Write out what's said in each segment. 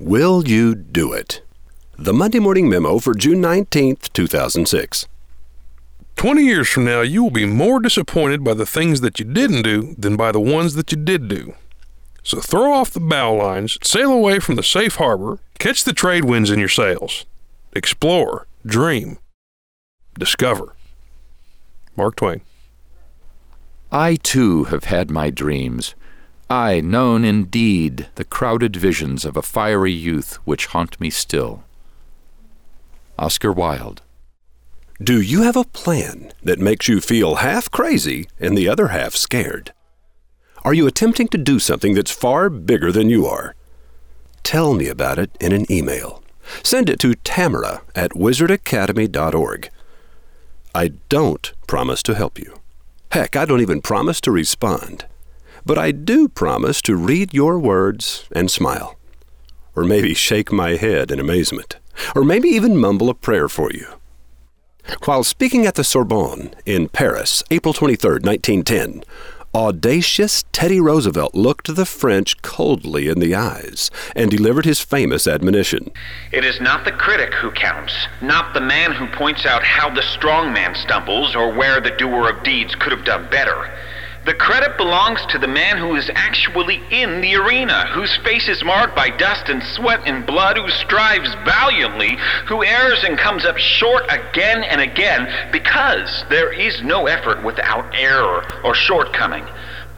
Will you do it? The Monday Morning Memo for June 19th, 2006. 20 years from now, you will be more disappointed by the things that you didn't do than by the ones that you did do. So throw off the bow lines, sail away from the safe harbor, catch the trade winds in your sails. Explore, dream, discover. Mark Twain. I too have had my dreams. I known indeed the crowded visions of a fiery youth which haunt me still. Oscar Wilde. Do you have a plan that makes you feel half crazy and the other half scared? Are you attempting to do something that's far bigger than you are? Tell me about it in an email. Send it to tamara at wizardacademy.org. I don't promise to help you. Heck, I don't even promise to respond. But I do promise to read your words and smile. Or maybe shake my head in amazement. Or maybe even mumble a prayer for you. While speaking at the Sorbonne in Paris, April 23, 1910, audacious Teddy Roosevelt looked the French coldly in the eyes and delivered his famous admonition It is not the critic who counts, not the man who points out how the strong man stumbles or where the doer of deeds could have done better. The credit belongs to the man who is actually in the arena, whose face is marred by dust and sweat and blood, who strives valiantly, who errs and comes up short again and again, because there is no effort without error or shortcoming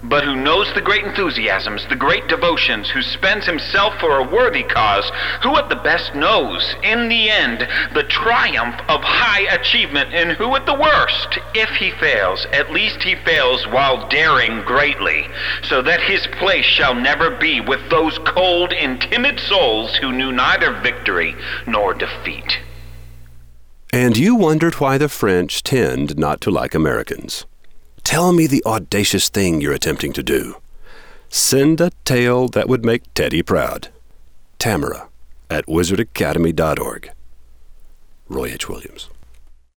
but who knows the great enthusiasms, the great devotions, who spends himself for a worthy cause, who at the best knows, in the end, the triumph of high achievement, and who at the worst, if he fails, at least he fails while daring greatly, so that his place shall never be with those cold and timid souls who knew neither victory nor defeat. And you wondered why the French tend not to like Americans. Tell me the audacious thing you're attempting to do. Send a tale that would make Teddy proud. Tamara at wizardacademy.org. Roy H. Williams.